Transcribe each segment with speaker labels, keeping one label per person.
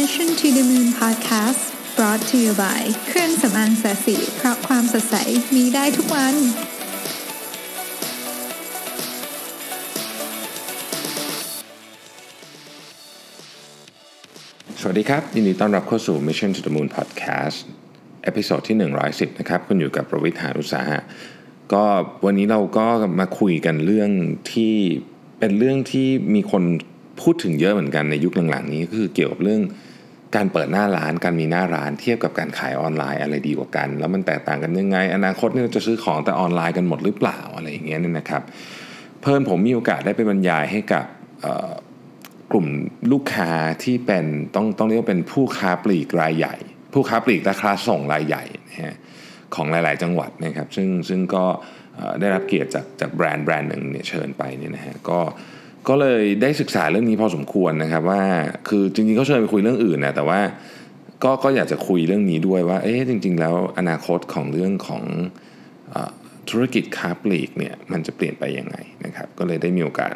Speaker 1: Mission to the Moon Podcast brought to you by เครื่องสำอางแสสีเพราะความสดใสมีได้ทุกวัน
Speaker 2: สวัสดีครับ ยินดีต้อนรับเข้าสู่ Mission to the Moon Podcast เอพิโซดที่ 110 นะครับ คุณอยู่กับประวิทยานุสาหะก็วันนี้เราก็มาคุยกันเรื่องที่เป็นเรื่องที่มีคนพูดถึงเยอะเหมือนกันในยุคหลังๆ นี้ก็คือเกี่ยวกับเรื่อง การเปิดหน้าร้านการมีหน้าร้านเทียบกับการขายออนไลน์อะไรดีกว่ากัน แล้วมันแตกต่างกันยังไง อนาคตเนี่ยจะซื้อของแต่ออนไลน์กันหมดหรือเปล่าอะไรอย่างเงี้ยเนี่ยนะครับ เพิ่นผมมีโอกาสได้ไปบรรยายให้กับกลุ่มลูกค้าที่เป็นต้องต้องเรียกว่าเป็นผู้ค้าปลีกรายใหญ่ ผู้ค้าปลีกและค้าส่งรายใหญ่นะฮะของหลาย ๆ จังหวัดนะครับ ซึ่งซึ่งก็ได้รับเกียรติจากจากแบรนด์แบรนด์หนึ่งเนี่ยเชิญไปเนี่ยนะฮะก็ ก็เลยได้ศึกษาเรื่องนี้พอสมควรนะครับว่าคือจริงๆเขาเชิญไปคุยเรื่องอื่นนะแต่ว่าก็ก็อยากจะคุยเรื่องนี้ด้วยว่าเอ๊ะจริง ๆ แล้วอนาคตของเรื่องของอธุรกิจค้าปลีกเนี่ยมันจะเปลี่ยนไปยังไงนะครับ ก็เลยได้มีโอกาส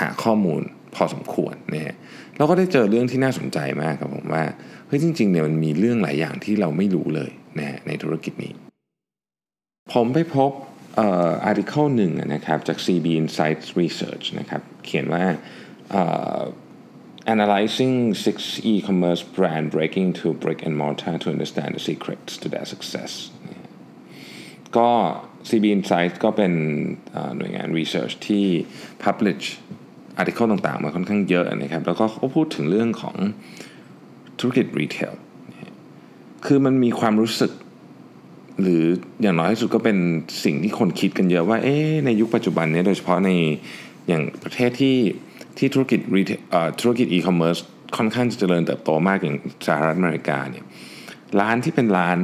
Speaker 2: หาข้อมูลพอสมควรนะฮะเราก็ได้เจอเรื่องที่น่าสนใจมากครับผมว่าเฮ้ยจริงๆเนี่ยมันมีเรื่องหลายอย่างที่เราไม่รู้เลยนะฮะในธุรกิจนี้ ผมไปพบ อ่อ article หนึ่งนะครับจาก CB Insights Research นะครับเขียนว่า analyzing six e-commerce brand breaking to brick and mortar to understand the secrets to their success ก็ CB Insights ก็เป็นหน่วยงาน research ที่ publish article ต่างๆ มาค่อนข้างเยอะนะครับ แล้วก็เขาพูดถึงเรื่องของธุรกิจรีเทลคือมันมีความรู้สึก หรืออย่างน้อยที่สุดก็เป็นสิ่งที่คนคิดกันเยอะว่าเอ๊ในยุคปัจจุบันนี้โดยเฉพาะในอย่างประเทศที่ที่ธุรกิจธุรกิจ e-commerce ค่อนข้างจะเจริญเติบโตมากอย่างสหรัฐอเมริกาเนี่ยร้านที่เป็นร้าน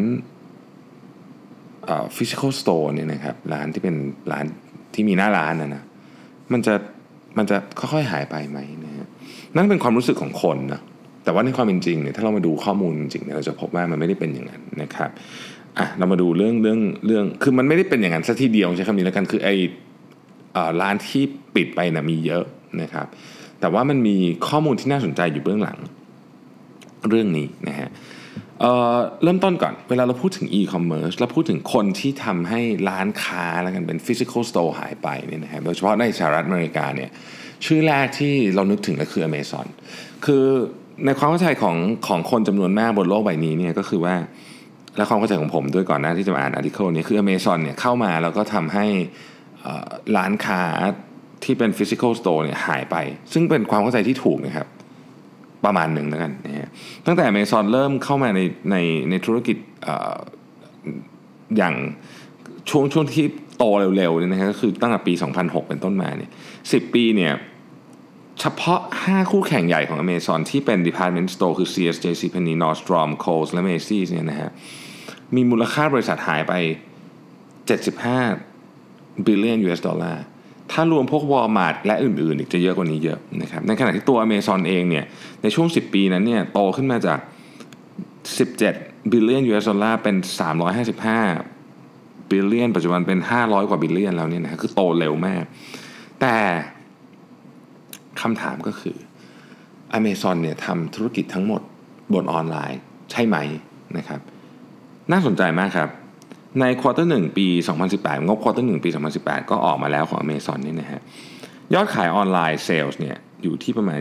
Speaker 2: ฟิสิกอลสโตร์เนี่ยนะครับร้านที่เป็นร้านที่มีหน้าร้านนะนะมันจะมันจะค่อยๆหายไปไหมนะฮะนั่นเป็นความรู้สึกของคนนะแต่ว่าในความเป็นจริงเนี่ยถ้าเรามาดูข้อมูลจริงเนี่ยเราจะพบว่ามันไม่ได้เป็นอย่างนั้นนะครับ อะเรามาดูเรื่องเรื่องเรื่องคือมันไม่ได้เป็นอย่างนั้นซะทีเดียวใช้คำนี้แล้วกันคือไอร้านที่ปิดไปนะมีเยอะนะครับ แต่ว่ามันมีข้อมูลที่น่าสนใจอยู่เบื้องหลัง เรื่องนี้นะฮะเเริ่มต้นก่อนเวลาเราพูดถึง e-commerce เราพูดถึงคนที่ทำให้ร้านค้าแล้วกันเป็น physical store หายไปเนี่ยนะครับโดยเฉพาะในสหรัฐอเมริกาเนี่ยชื่อแรกที่เรานึกถึงก็คือ Amazon คือในความเข้าใจของของคนจำนวนมากบนโลกใบนี้เนี่ยก็คือว่า และความเข้าใจของผมด้วยก่อนหน้าที่จะมาอ่านอาร์ติเคิลนี้คือ Amazon เนี่ยเข้ามาแล้วก็ทำให้ร้านค้าที่เป็น physical store เนี่ยหายไป ซึ่งเป็นความเข้าใจที่ถูกนะครับ ประมาณหนึ่งแล้วกันนะฮะตั้งแต่ Amazon เริ่มเข้ามาในในในธุรกิจอออย่างช่วงช่วงที่โตเร็วๆเนี่ยนะฮะก็คือตั้งแต่ปี 2006 เป็นต้นมาเนี่ย10 ปีเนี่ย เฉพาะ 5 คู่แข่งใหญ่ของ Amazon ที่เป็น Department Store คือ CS, JCPenney, Nordstrom, Kohl's และ Macy's เนี่ยนะฮะมีมูลค่าบริษัทหายไป 75 billion US ดอลลาร์ถ้ารวมพวก Walmart และอื่นๆ อีกจะเยอะกว่านี้เยอะนะครับในขณะที่ตัว Amazon เองเนี่ยในช่วง 10 ปีนั้นเนี่ยโตขึ้นมาจาก 17 billion US ดอลลาร์เป็น 355 billion ปัจจุบันเป็น 500 กว่า billion แล้วเนี่ยนะคือโตเร็วมาก แต่ คำถามก็คือ Amazon เนี่ยทำธุรกิจทั้งหมดบนออนไลน์ใช่ไหมนะครับน่าสนใจมากครับ ใน quarter หนึ่งปี 2018 งบ quarter หนึ่งปี 2018 ก็ออกมาแล้วของ Amazon นี่นะฮะยอดขาย online sales เนี่ยอยู่ที่ประมาณ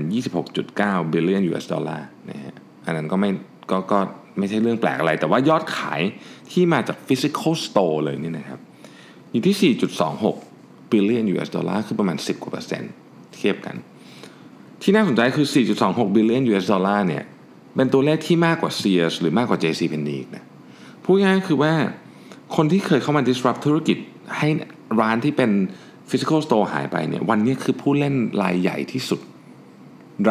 Speaker 2: 26.9 billion US ดอลลาร์นะฮะอันนั้นก็ไม่ก็ก็ไม่ใช่เรื่องแปลกอะไร แต่ว่ายอดขายที่มาจาก physical store เลยนี่นะครับ อยู่ที่ 4.26 billion US ดอลลาร์คือประมาณ 10กว่าเปอร์เซ็นต์เทียบกัน ที่น่าสนใจคือ 4.26 billion US ดอลลาร์เนี่ย เป็นตัวเลขที่มากกว่า Sears หรือมากกว่า JC Penney อีกนะพูดง่ายๆคือว่าคนที่เคยเข้ามา disrupt ธุรกิจให้ร้านที่เป็น physical store หายไปเนี่ย วันนี้คือผู้เล่นรายใหญ่ที่สุด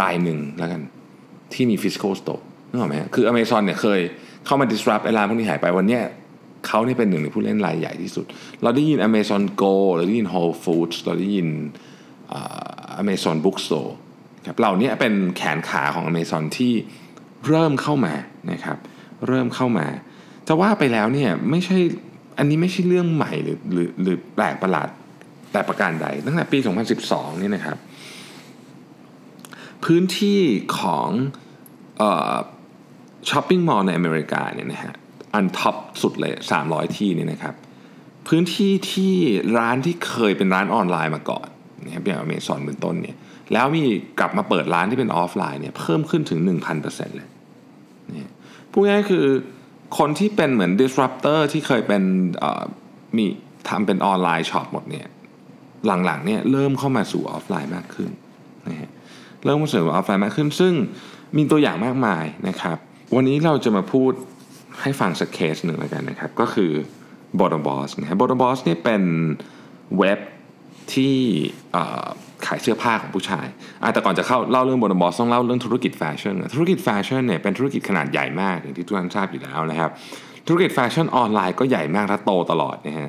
Speaker 2: รายหนึ่งแล้วกัน ที่มี physical store นึกออกไหมฮะคือ Amazon เนี่ยเคยเข้ามา disrupt ไอ้ร้านพวกนี้หายไปวันนี้เขาเนี่ยเป็นหนึ่งในผู้เล่นรายใหญ่ที่สุด เราได้ยิน Amazon Go เราได้ยิน Whole Foods เราได้ยินอ่า Amazon Bookstore ครับเหล่านี้เป็นแขนขาของ Amazon ที่เริ่มเข้ามานะครับเริ่มเข้ามาจะว่าไปแล้วเนี่ยไม่ใช่อันนี้ไม่ใช่เรื่องใหม่หรือหรือหรือแปลกประหลาดแต่ประการใด ตั้งแต่ปี 2012 นี่นะครับ พื้นที่ของ shopping mall ในอเมริกาเนี่ยนะฮะอัน top สุดเลย 300 ที่เนี่ยนะครับ พื้นที่ที่ร้านที่เคยเป็นร้านออนไลน์มาก่อนนะครับอย่างอเมซอนเป็นต้นเนี่ย แล้วมีกลับมาเปิดร้านที่เป็นออฟไลน์เนี่ยเพิ่มขึ้นถึง 1,000%เลยนี่พูดง่ายคือคนที่เป็นเหมือน disruptor ที่เคยเป็นมีทำเป็น online shop หมดเนี่ยหลังๆเนี่ยเริ่มเข้ามาสู่ออฟไลน์มากขึ้นนะฮะเริ่มมาสู่ออฟไลน์มากขึ้น ซึ่งมีตัวอย่างมากมายนะครับ วันนี้เราจะมาพูดให้ฟังสักเคสหนึ่งแล้วกันนะครับ ก็คือ b o t t o m Boss นะครับ b o t t o m Boss เนี่ยเป็นเว็บที่ ขายเสื้อผ้าของผู้ชายแต่ก่อนจะเข้าเล่าเรื่อง b o t t o m Boss ต้องเล่าเรื่องธุรกิจแฟชั่นธุรกิจแฟชั่นเนี่ยเป็นธุรกิจขนาดใหญ่มากอย่างที่ทุกท่านทราบอยู่แล้วนะครับ ธุรกิจแฟชั่นออนไลน์ก็ใหญ่มากและโตตลอดนะฮะ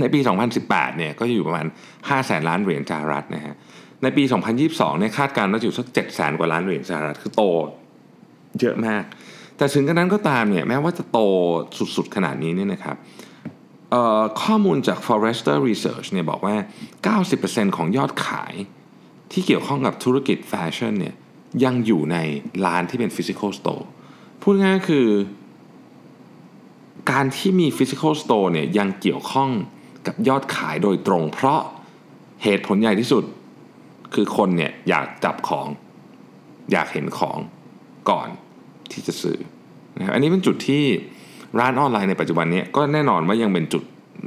Speaker 2: ในปี 2018 เนี่ยก็อยู่ประมาณ 5 แสนล้านเหรียญสหรัฐนะฮะในปี 2022 เนี่ยคาดการณ์ว่าอยู่สัก 7 แสนกว่าล้านเหรียญสหรัฐคือโตเยอะมาก แต่ถึงกระนั้นก็ตามเนี่ยแม้ว่าจะโตสุดๆขนาดนี้เนี่ยนะครับ ข้อมูลจาก Forrester Research เนี่ยบอกว่า 90%ของยอดขายที่เกี่ยวข้องกับธุรกิจแฟชั่นเนี่ยยังอยู่ในร้านที่เป็น Physical Store พูดง่ายๆคือ การที่มี Physical Store เนี่ยยังเกี่ยวข้องกับยอดขายโดยตรง เพราะเหตุผลใหญ่ที่สุด คือคนเนี่ยอยากจับของ อยากเห็นของก่อนที่จะซื้อนะครับอันนี้เป็นจุดที่ ร้านออนไลน์ในปัจจุบันนี้ก็แน่นอนว่ายังเป็นจุด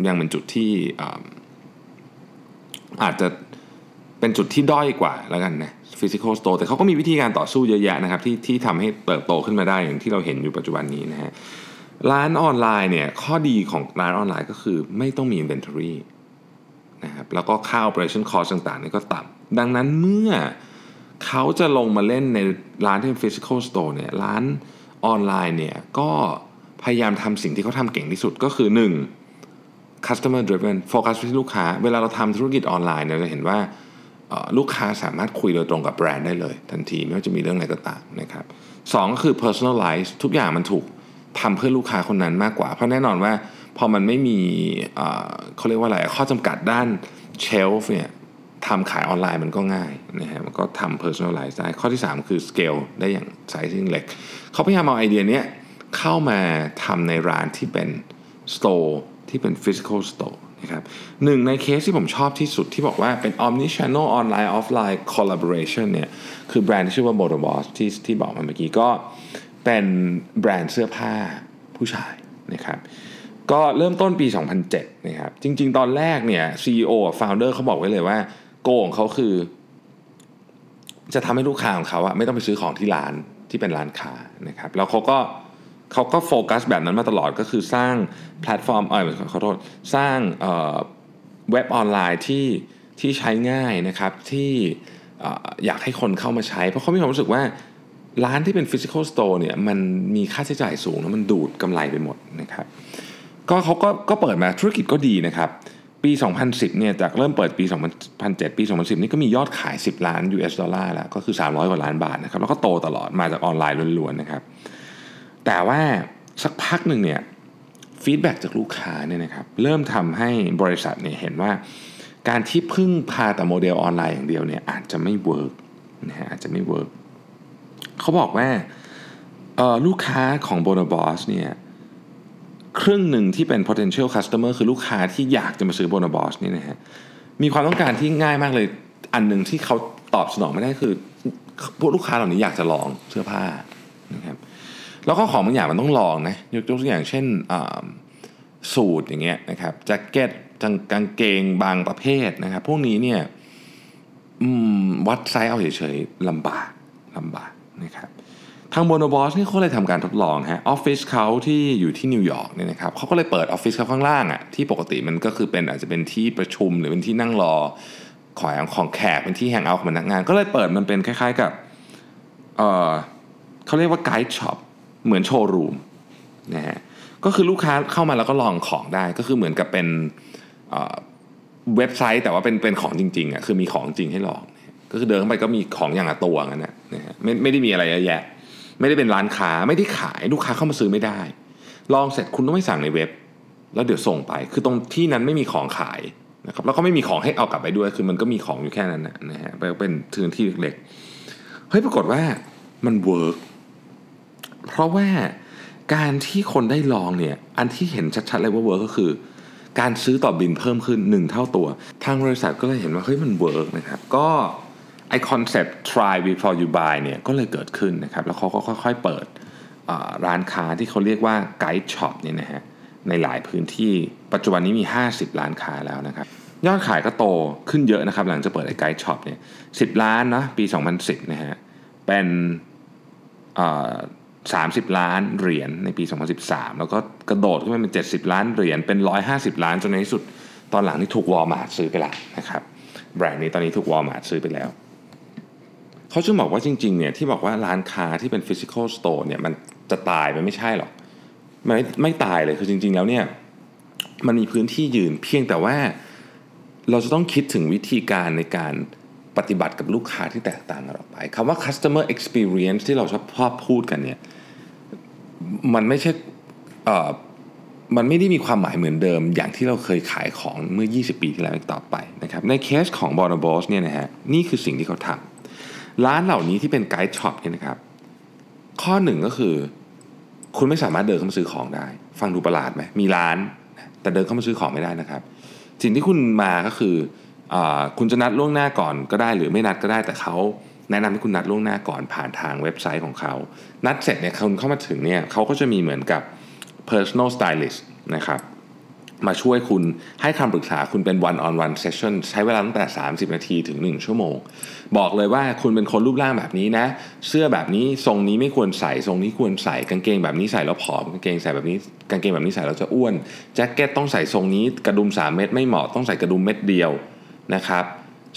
Speaker 2: ยังเป็นจุดที่อาจจะเป็นจุดที่ด้อยกว่าแล้วกันนะ physical store แต่เขาก็มีวิธีการต่อสู้เยอะแยะนะครับที่ที่ทำให้เติบโตขึ้นมาได้อย่างที่เราเห็นอยู่ปัจจุบันนี้นะฮะร้านออนไลน์เนี่ยข้อดีของร้านออนไลน์ก็คือไม่ต้องมี inventory นะครับแล้วก็ค่า operation cost ต่างๆนี่ก็ต่ำดังนั้นเมื่อเขาจะลงมาเล่นในร้านที่เป็น physical store เนี่ยร้านออนไลน์เนี่ยก็ พยายามทำสิ่งที่เขาทำเก่งที่สุดก็คือ 1. customer driven โฟกัสไปที่ลูกค้า เวลาเราทำธุรกิจออนไลน์เราจะเห็นว่าลูกค้าสามารถคุยโดยตรงกับแบรนด์ได้เลย ทันทีไม่ว่าจะมีเรื่องอะไรก็ตามนะครับสก็คือ personalize ทุกอย่างมันถูกทำเพื่อลูกค้าคนนั้นมากกว่า เพราะแน่นอนว่าพอมันไม่มีเขาเรียกว่าอะไรข้อจำกัดด้านshelf เนี่ยทำขายออนไลน์มันก็ง่ายนะฮะมันก็ทำ personalize ได้ข้อที่ 3 คือ scale ได้อย่าง sizing เล็ก เขาพยายามเอาไอเดียนี้ เข้ามาทำในร้านที่เป็น store ที่เป็น physical store นะครับหนึ่งในเคสที่ผมชอบที่สุดที่บอกว่าเป็น omni channel online offline collaboration เนี่ยคือแบรนด์ที่ชื่อว่า b o t o Boss ที่ที่บอกมาเมื่อกี้ก็เป็นแบรนด์เสื้อผ้าผู้ชายนะครับก็เริ่มต้นปี 2007 นะครับจริง ๆ ตอนแรกเนี่ย CEO founder เขาบอกไว้เลยว่า goal ของเขาคือ จะทำให้ลูกค้าของเขาอะไม่ต้องไปซื้อของที่ร้านที่เป็นร้านค้านะครับแล้วเขาก็เขาก็โฟกัสแบบนั้นมาตลอดก็คือสร้างแพลตฟอร์มเออขอโทษสร้างเว็บออนไลน์ที่ที่ใช้ง่ายนะครับที่อยากให้คนเข้ามาใช้ เพราะเขามีความรู้สึกว่าร้านที่เป็น physical store เนี่ยมันมีค่าใช้จ่ายสูงแล้วมันดูดกำไรไปหมดนะครับก็เขาก็ก็เปิดมาธุรกิจก็ดีนะครับ ปี 2010 เนี่ยจากเริ่มเปิดปี 2007 ปี 2010 นี่ก็มียอดขาย 10 ล้าน US ดอลลาร์แล้ว ก็คือ 300 กว่าล้านบาทนะครับ แล้วก็โตตลอดมาจากออนไลน์ล้วนๆนะครับ แต่ว่าสักพักหนึ่งเนี่ย feedback จากลูกค้าเนี่ยนะครับเริ่มทำให้บริษัทเนี่ยเห็นว่าการที่พึ่งพาแต่โมเดลออนไลน์อย่างเดียวเนี่ยอาจจะไม่ workนะฮะอาจจะไม่ work เขาบอกว่าลูกค้าของ b o n o b o s เนี่ยครึ่งหนึ่งที่เป็น potential customer คือลูกค้าที่อยากจะมาซื้อ b o n o b o s นี่นะฮะมีความต้องการที่ง่ายมากเลยอันหนึ่งที่เขาตอบสนองไม่ได้คือ พวกลูกค้าเหล่านี้อยากจะลองเสื้อผ้านะครับ แล้วก็ของบางอย่างมันต้องลองนะยกตัวอย่างเช่นสูทอย่างเงี้ยนะครับแจ็คเก็ตกางเกงบางประเภทนะครับพวกนี้เนี่ยวัดไซส์เอาเฉยๆลำบากลำบากนะครับทาง Bonobos นี่เขาเลยทำการทดลองฮะออฟฟิศเขาที่อยู่ที่นิวยอร์กเนี่ยนะครับเขาก็เลยเปิดออฟฟิศเขาข้างล่างอะ่ะที่ปกติมันก็คือเป็นอาจจะเป็นที่ประชุมหรือเป็นที่นั่งรอคอยของแขกเป็นที่ hang out ของพนักงาน ก็เลยเปิดมันเป็นคล้ายๆกับเออเขาเรียกว่า guide shop เหมือนโชว์รูมนะฮะก็คือลูกค้าเข้ามาแล้วก็ลองของได้ก็คือเหมือนกับเป็นเว็บไซต์แต่ว่าเป็นเป็นของจริงๆอะคือมีของจริงให้ลองก็คือเดินเข้าไปก็มีของอย่างละตัวงั้นนะฮะไม่ไม่ได้มีอะไรเยอะแยะ ไม่ได้เป็นร้านค้าไม่ได้ขายลูกค้าเข้ามาซื้อไม่ได้ ลองเสร็จคุณต้องไปสั่งในเว็บ แล้วเดี๋ยวส่งไป คือตรงที่นั้นไม่มีของขายนะครับแล้วก็ไม่มีของให้เอากลับไปด้วย คือมันก็มีของอยู่แค่นั้นนะฮะเป็นพื้นที่เล็กๆเฮ้ยปรากฏว่ามัน work เพราะว่าการที่คนได้ลองเนี่ย อันที่เห็นชัดๆเลยว่า work ก็คือ การซื้อต่อบิลเพิ่มขึ้น 1 เท่าตัว ทางบริษัทก็เลยเห็นว่าเฮ้ยมัน work นะครับ ก็ไอ้คอนเซ็ปต์ try before you buy เนี่ยก็เลยเกิดขึ้นนะครับ แล้วเขาก็ค่อยๆเปิดร้านค้าที่เขาเรียกว่า guide shop เนี่ยนะฮะในหลายพื้นที่ปัจจุบันนี้มี 50 ร้านค้าแล้วนะครับ ยอดขายก็โตขึ้นเยอะนะครับ หลังจะเปิดไอ้ guide shop เนี่ยสิบล้านนะปี 2010 นะฮะเป็น 30 ล้านเหรียญในปี 2013 แล้วก็กระโดดขึ้นมาเป็น 70 ล้านเหรียญเป็น 150 ล้านจนในที่สุด ตอนหลังนี่ถูกวอลมาร์ทซื้อไปแล้วนะครับแบรนด์นี้ตอนนี้ถูกวอลมาร์ทซื้อไปแล้ว เขาจึงบอกว่าจริงๆเนี่ยที่บอกว่าร้านค้าที่เป็น physical store เนี่ยมันจะตายมันไม่ใช่หรอกมันไม่ไม่ตายเลยคือจริง ๆ แล้วเนี่ยมันมีพื้นที่ยืนเพียงแต่ว่าเราจะต้องคิดถึงวิธีการในการ ปฏิบัติกับลูกค้าที่แตกต่างกันออกไปคำว่า customer experience ที่เราชอบพอพูดกันเนี่ยมันไม่ใช่มันไม่ได้มีความหมายเหมือนเดิม อย่างที่เราเคยขายของเมื่อ 20 ปีที่แล้วต่อไปนะครับในเคสของ b o n o b o s เนี่ยนะฮะนี่คือสิ่งที่เขาทำร้านเหล่านี้ที่เป็น guide shop เนี่ยนะครับ ข้อหนึ่งก็คือ คุณไม่สามารถเดินเข้ามาซื้อของได้ ฟังดูประหลาดไหมมีร้าน แต่เดินเข้ามาซื้อของไม่ได้นะครับ สิ่งที่คุณมาก็คือ คุณจะนัดล่วงหน้าก่อนก็ได้หรือไม่นัดก็ได้แต่เขาแนะนำให้คุณนัดล่วงหน้าก่อนผ่านทางเว็บไซต์ของเขา นัดเสร็จเนี่ยคุณเข้ามาถึงเนี่ยเขาก็จะมีเหมือนกับ personal stylist นะครับมาช่วยคุณให้คำปรึกษาคุณเป็น one on one session ใช้เวลาตั้งแต่ 30 นาทีถึง 1 ชั่วโมง บอกเลยว่าคุณเป็นคนรูปร่างแบบนี้นะ เสื้อแบบนี้ทรงนี้ไม่ควรใส่ทรงนี้ควรใส่กางเกงแบบนี้ใส่แล้วผอมกางเกงใส่แบบนี้กางเกงแบบนี้ใส่แล้วจะอ้วนแจ็คเก็ตต้องใส่ทรงนี้กระดุม 3 เม็ดไม่เหมาะต้องใส่กระดุมเม็ดเดียว นะครับ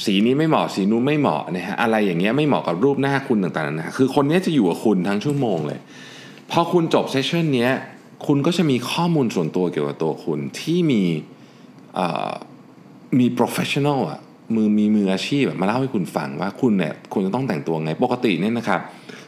Speaker 2: สีนี้ไม่เหมาะสีนู้นไม่เหมาะนะฮะอะไรอย่างเงี้ยไม่เหมาะกับรูปหน้าคุณต่างๆนะคือคนนี้จะอยู่กับคุณทั้งชั่วโมงเลยพอคุณจบเซสชันนี้คุณก็จะมีข้อมูลส่วนตัวเกี่ยวกับตัวคุณที่มีมี professional อะมือมีมืออาชีพมาเล่าให้คุณฟังว่าคุณเนี่ยคุณจะต้องแต่งตัวไงปกติเนี่ยนะครับ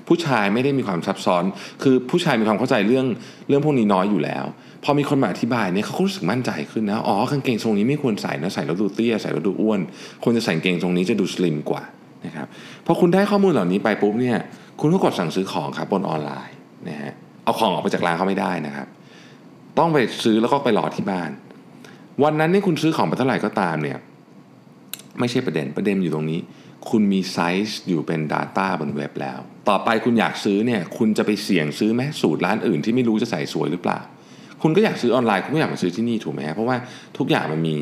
Speaker 2: ผู้ชายไม่ได้มีความซับซ้อน คือผู้ชายมีความเข้าใจเรื่องเรื่องพวกนี้น้อยอยู่แล้ว พอมีคนมาอธิบายเนี่ยเขาก็รู้สึกมั่นใจขึ้นนะอ๋อกางเกงทรงนี้ไม่ควรใส่นะใส่แล้วดูเตี้ยใส่แล้วดูอ้วนควรจะใส่กางเกงทรงนี้จะดู slim กว่านะครับพอคุณได้ข้อมูลเหล่านี้ไปปุ๊บเนี่ยคุณก็กดสั่งซื้อของครับบนออนไลน์นะฮะเอาของออกไปจากร้านเขาไม่ได้นะครับ ต้องไปซื้อแล้วก็ไปรอที่บ้าน วันนั้นนี่คุณซื้อของไปเท่าไหร่ก็ตามเนี่ย ไม่ใช่ประเด็นประเด็นอยู่ตรงนี้ คุณมีไซส์อยู่เป็น Data บนเว็บแล้ว ต่อไปคุณอยากซื้อเนี่ยคุณจะไปเสี่ยงซื้อไหมสูทร้านอื่นที่ไม่รู้จะใส่สวยหรือเปล่า คุณก็อยากซื้อออนไลน์คุณก็อยากมาซื้อที่นี่ถูกไหมเพราะว่าทุกอย่างมันมี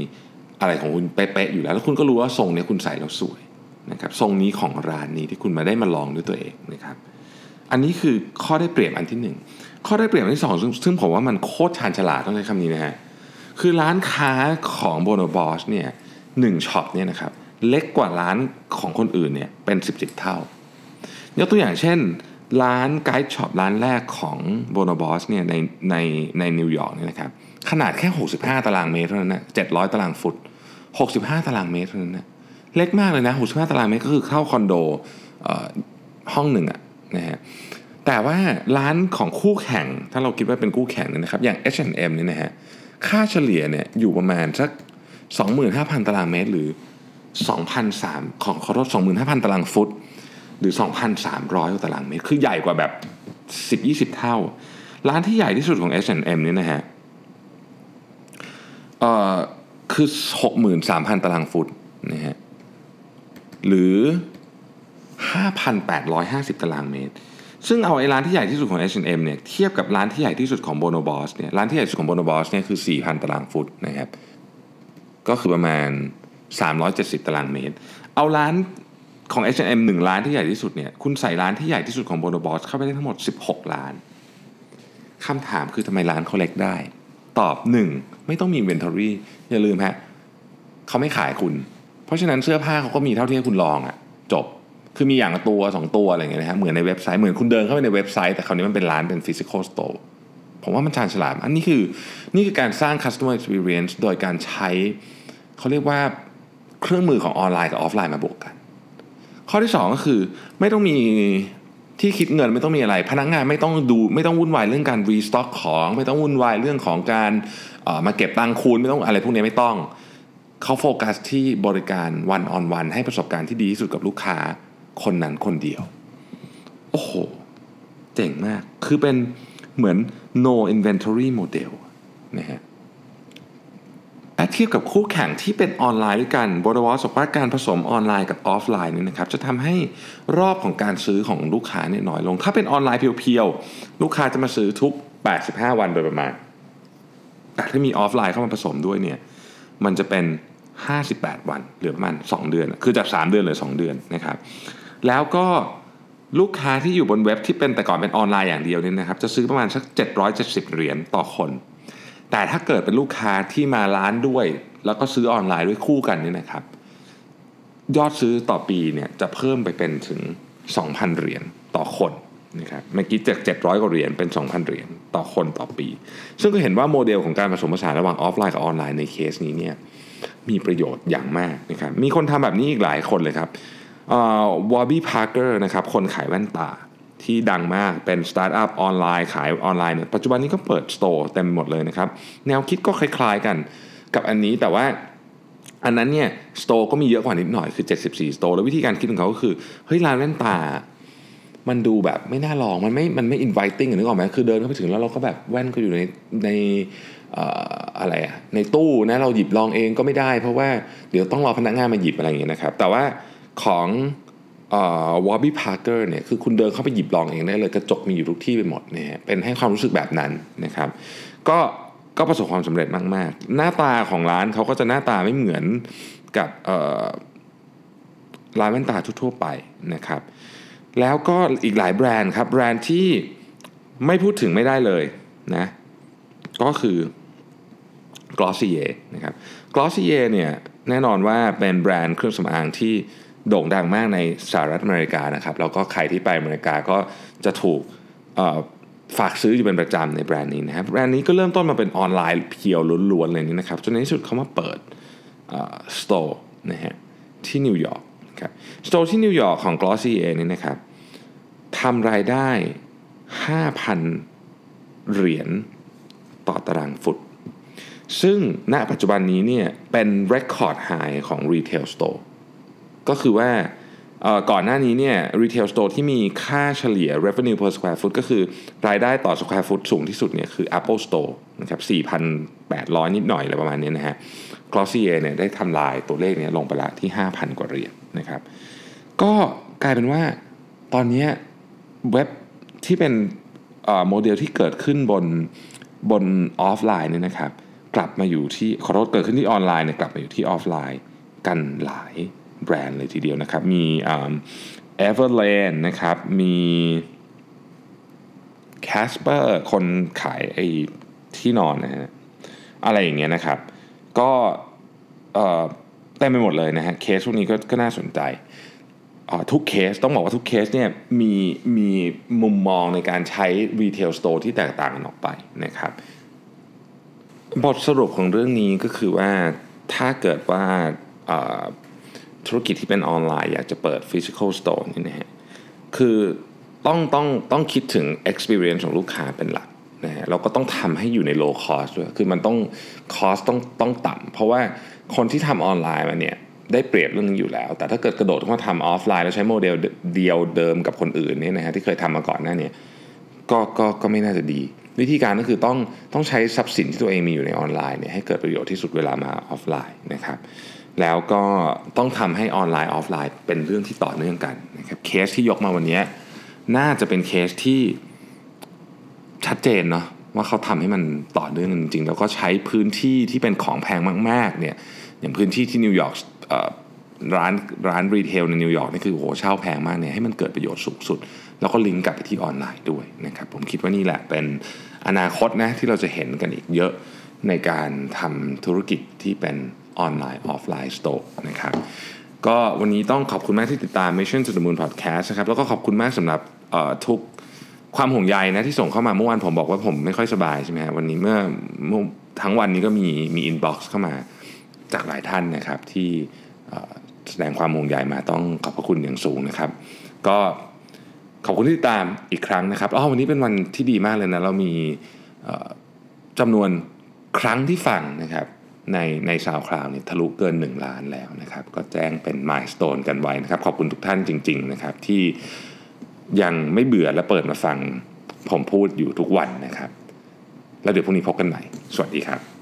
Speaker 2: อะไรของคุณเป๊ะๆอยู่แล้ว แล้วคุณก็รู้ว่าทรงเนี้ยคุณใส่แล้วสวยนะครับทรงนี้ของร้านนี้ที่คุณมาได้มาลองด้วยตัวเองนะครับอันนี้คือข้อได้เปรียบอันที่ 1 ข้อได้เปรียบอันที่ 2 ซึ่งซึ่งผมว่ามันโคตรชาญฉลาดต้องใช้คำนี้นะฮะคือร้านค้าของ Bonobos เนี่ย หนึ่ง shop เนี่ยนะครับเล็กกว่าร้านของคนอื่นเนี่ยเป็น 10 เท่า ยกตัวอย่างเช่น ร้าน guide shop ร้านแรกของBonobos เนี่ยในในในนิวยอร์กเนี่ยนะครับขนาดแค่ 65 ตารางเมตรเท่านั้นนะ700 ตารางฟุต 65 ตารางเมตรเท่านั้นนะเล็กมากเลยนะ 65 ตารางเมตรก็คือเท่าคอนโดห้องหนึ่งอะนะฮะแต่ว่าร้านของคู่แข่งถ้าเราคิดว่าเป็นคู่แข่งเนี่ยนะครับอย่าง H&M เนี่ยนะฮะค่าเฉลี่ยเนี่ยอยู่ประมาณสัก 25,000 ตารางเมตร หรือ2,003ของขอโทษ25,000 ตารางฟุต หรือ 2,300 ตารางเมตร คือใหญ่กว่าแบบ 10-20 เท่า ร้านที่ใหญ่ที่สุดของ H&M เนี่ยนะฮะเอ่อคือ 63,000 ตารางฟุตนะฮะหรือ 5,850 ตารางเมตร ซึ่งเอาไอ้ร้านที่ใหญ่ที่สุดของ H&M เนี่ยเทียบกับร้านที่ใหญ่ที่สุดของ Bonobos เนี่ยร้านที่ใหญ่สุดของ Bonobos เนี่ยคือ 4,000 ตารางฟุตนะครับ ก็คือประมาณ 370 ตารางเมตร เอาร้านของ H&M หนึ่งร้านที่ใหญ่ที่สุดเนี่ยคุณใส่ร้านที่ใหญ่ที่สุดของ Bonobos เข้าไปได้ทั้งหมด 16 ล้านคำถามคือทำไมร้านเขาเล็กได้ ตอบ 1. ไม่ต้องมี inventory อย่าลืมฮะเขาไม่ขายคุณ เพราะฉะนั้นเสื้อผ้าเขาก็มีเท่าที่ให้คุณลองอะ่ะจบคือมีอย่างตัวสองตัวอะไรอย่างเงี้ยนะฮะเหมือนในเว็บไซต์เหมือนคุณเดินเข้าไปในเว็บไซต์ แต่คราวนี้มันเป็นร้านเป็นฟิสิกอลสโตร์ผมว่ามันชาญฉลาดอันนี้คือนี่คือการสร้าง customer experience โดยการใช้ เขาเรียกว่าเครื่องมือของออนไลน์กับออฟไลน์มาบวกกัน ข้อที่ 2 ก็คือไม่ต้องมีที่คิดเงินไม่ต้องมีอะไร พนักงานไม่ต้องดูไม่ต้องวุ่นวายเรื่องการ restock ของไม่ต้องวุ่นวายเรื่องของการมาเก็บตังค์คุณไม่ต้องอะไรพวกนี้ไม่ต้องเขาโฟกัสที่บริการ one on one ให้ประสบการณ์ที่ดีที่สุดกับลูกค้าคนนั้นคนเดียว โอ้โห เจ๋งมาก คือเป็นเหมือน no inventory model นะฮะ เทียบกับคู่แข่งที่เป็นออนไลน์ด้วยกัน Bonobos บอกว่าการผสมออนไลน์กับออฟไลน์นี่นะครับจะทำให้รอบของการซื้อของลูกค้าเนี่ยน้อยลง ถ้าเป็นออนไลน์ pure ๆ ลูกค้าจะมาซื้อทุก 85 วันโดยประมาณ แต่ถ้ามีออฟไลน์เข้ามาผสมด้วยเนี่ยมันจะเป็น 58 วันหรือประมาณ 2 เดือน คือจาก 3 เดือนเหลือ 2 เดือนนะครับ แล้วก็ลูกค้าที่อยู่บนเว็บที่เป็นแต่ก่อนเป็นออนไลน์อย่างเดียวเนี่ยนะครับจะซื้อประมาณสัก 770 เหรียญต่อคน แต่ถ้าเกิดเป็นลูกค้าที่มาร้านด้วย แล้วก็ซื้อออนไลน์ด้วยคู่กันนี่นะครับ ยอดซื้อต่อปีเนี่ยจะเพิ่มไปเป็นถึง 2,000 เหรียญต่อคนนะครับเมื่อกี้จาก700กว่าเหรียญเป็น 2,000 เหรียญต่อคนต่อปี ซึ่งก็เห็นว่าโมเดลของการผสมผสานระหว่างออฟไลน์กับออนไลน์ในเคสนี้เนี่ยมีประโยชน์อย่างมากนะครับมีคนทำแบบนี้อีกหลายคนเลยครับ Warby Parker นะครับคนขายแว่นตา ที่ดังมากเป็นสตาร์ทอัพออนไลน์ขายออนไลน์เนี่ยปัจจุบันนี้ก็เปิด store เต็มหมดเลยนะครับ แนวคิดก็คล้ายๆกันกับอันนี้แต่ว่าอันนั้นเนี่ย store ก็มีเยอะกว่านิดหน่อยคือ 74 store แล้ววิธีการคิดของเขาก็คือเฮ้ยร้านแว่นตา มันดูแบบไม่น่าลองมันไม่มันไม่ inviting นึกออกไหมคือเดินเข้าไปถึงแล้วเราก็แบบแว่นก็อยู่ในในอะไรอะในตู้นะเราหยิบลองเองก็ไม่ได้ เพราะว่าเดี๋ยวต้องรอพนักงานมาหยิบอะไรอย่างเงี้ยนะครับ แต่ว่าของ Warby Parker เนี่ยคือคุณเดินเข้าไปหยิบลองเองได้เลย กระจกมีอยู่ทุกที่ไปหมดเนี่ยเป็นให้ความรู้สึกแบบนั้นนะครับ ก็ก็ประสบความสำเร็จมาก ๆ หน้าตาของร้านเขาก็จะหน้าตาไม่เหมือนกับร้านแว่นตาทั่วๆไปนะครับ แล้วก็อีกหลายแบรนด์ครับ แบรนด์ที่ไม่พูดถึงไม่ได้เลยนะก็คือ Glossier นะครับ Glossier เนี่ยแน่นอนว่าเป็นแบรนด์เครื่องสำอางที่ โด่งดังมากในสหรัฐอเมริกานะครับแล้วก็ใครที่ไปอเมริกาก็จะถูกฝากซื้ออยู่เป็นประจำในแบรนด์นี้นะครับแบรนด์นี้ก็เริ่มต้นมาเป็นออนไลน์เพียวล้วนๆเลยนี่นะครับจนในที่สุดเขามาเปิดสโตร์นะฮะที่นิวยอร์กครับ store ที่นิวยอร์กของ Glossier นี่นะครับทำรายได้ 5,000 เหรียญต่อตารางฟุต ซึ่งณปัจจุบันนี้เนี่ยเป็น record high ของ retail store ก็คือว่าก่อนหน้านี้เนี่ย retail store ที่มีค่าเฉลี่ย revenue per square foot ก็คือรายได้ต่อ square foot สูงที่สุดเนี่ยคือ Apple Store นะครับ 4,800 นิดหน่อยอะไรประมาณนี้นะฮะ Glossier เนี่ยได้ทำลายตัวเลขนี้ลงไปละที่ 5,000 กว่าเหรียญนะครับ ก็กลายเป็นว่าตอนนี้เว็บที่เป็นโมเดลที่เกิดขึ้นบนบนออฟไลน์เนี่ยนะครับ กลับมาอยู่ที่ขอโทษเกิดขึ้นที่ออนไลน์เนี่ยกลับมาอยู่ที่ออฟไลน์กันหลาย แบรนด์เลยทีเดียวนะครับ มีเอเวอร์แลนด์นะครับ มี Casper คนขายไอ้ที่นอนนะฮะอะไรอย่างเงี้ยนะครับ ก็เต็มไปหมดเลยนะฮะเคสพวกนี้ก็ก็น่าสนใจทุกเคสต้องบอกว่าทุกเคสเนี่ยมีมีมุมมองในการใช้ retail store ที่แตกต่างกันออกไปนะครับ บทสรุปของเรื่องนี้ก็คือว่าถ้าเกิดว่า ธุรกิจที่เป็นออนไลน์ อยากจะเปิด physical store นี่นะฮะคือต้องต้องต้องคิดถึง experience ของลูกค้าเป็นหลักนะฮะเราก็ต้องทำให้อยู่ใน low cost ด้วย คือมันต้อง cost ต้องต้องต่ำเพราะว่าคนที่ทำออนไลน์มาเนี่ยได้เปรียบเรื่องนี้อยู่แล้ว แต่ถ้าเกิดกระโดดเข้ามาทำออฟไลน์แล้วใช้โมเดลเดียวเดิมกับคนอื่นนี่นะฮะที่เคยทำมาก่อนหน้านี้ก็ก็ก็ไม่น่าจะดี วิธีการก็คือต้องต้องใช้ทรัพย์สินที่ตัวเองมีอยู่ในออนไลน์เนี่ยให้เกิดประโยชน์ที่สุดเวลามาออฟไลน์นะครับแล้วก็ต้องทำให้ออนไลน์ออฟไลน์เป็นเรื่องที่ต่อเนื่องกันนะครับเคสที่ยกมาวันนี้น่าจะเป็นเคสที่ชัดเจนเนาะว่าเขาทำให้มันต่อเนื่องจริงๆ แล้วก็ใช้พื้นที่ที่เป็นของแพงมากๆเนี่ยอย่างพื้นที่ที่นิวยอร์กร้านร้าน retail ในนิวยอร์กนี่คือโหเช่าแพงมากเนี่ยให้มันเกิดประโยชน์สูงสุด แล้วก็ลิงก์กลับไปที่ออนไลน์ด้วยนะครับผมคิดว่านี่แหละเป็นอนาคตนะที่เราจะเห็นกันอีกเยอะในการทำธุรกิจที่เป็นออนไลน์ออฟไลน์ store นะครับก็วันนี้ต้องขอบคุณมากที่ติดตาม Mission to the Moon Podcast นะครับแล้วก็ขอบคุณมากสำหรับทุกความห่วงใยนะที่ส่งเข้ามาเมื่อวานผมบอกว่าผมไม่ค่อยสบายใช่ไหมวันนี้เมื่อทั้งวันนี้ก็มีมี inbox เข้ามาจากหลายท่านนะครับที่แสดงความห่วงใยมาต้องขอบพระคุณอย่างสูงนะครับ ก็ ขอบคุณที่ติดตามอีกครั้งนะครับอ๋อวันนี้เป็นวันที่ดีมากเลยนะ เรามีจำนวนครั้งที่ฟังนะครับในในซาวคลาวเนี่ยทะลุเกิน 1 ล้านแล้วนะครับ ก็แจ้งเป็นมายสเตนกันไว้นะครับ ขอบคุณทุกท่านจริง ๆ นะครับ ที่ยังไม่เบื่อและเปิดมาฟังผมพูดอยู่ทุกวันนะครับ แล้วเดี๋ยวพรุ่งนี้พบกันใหม่ สวัสดีครับ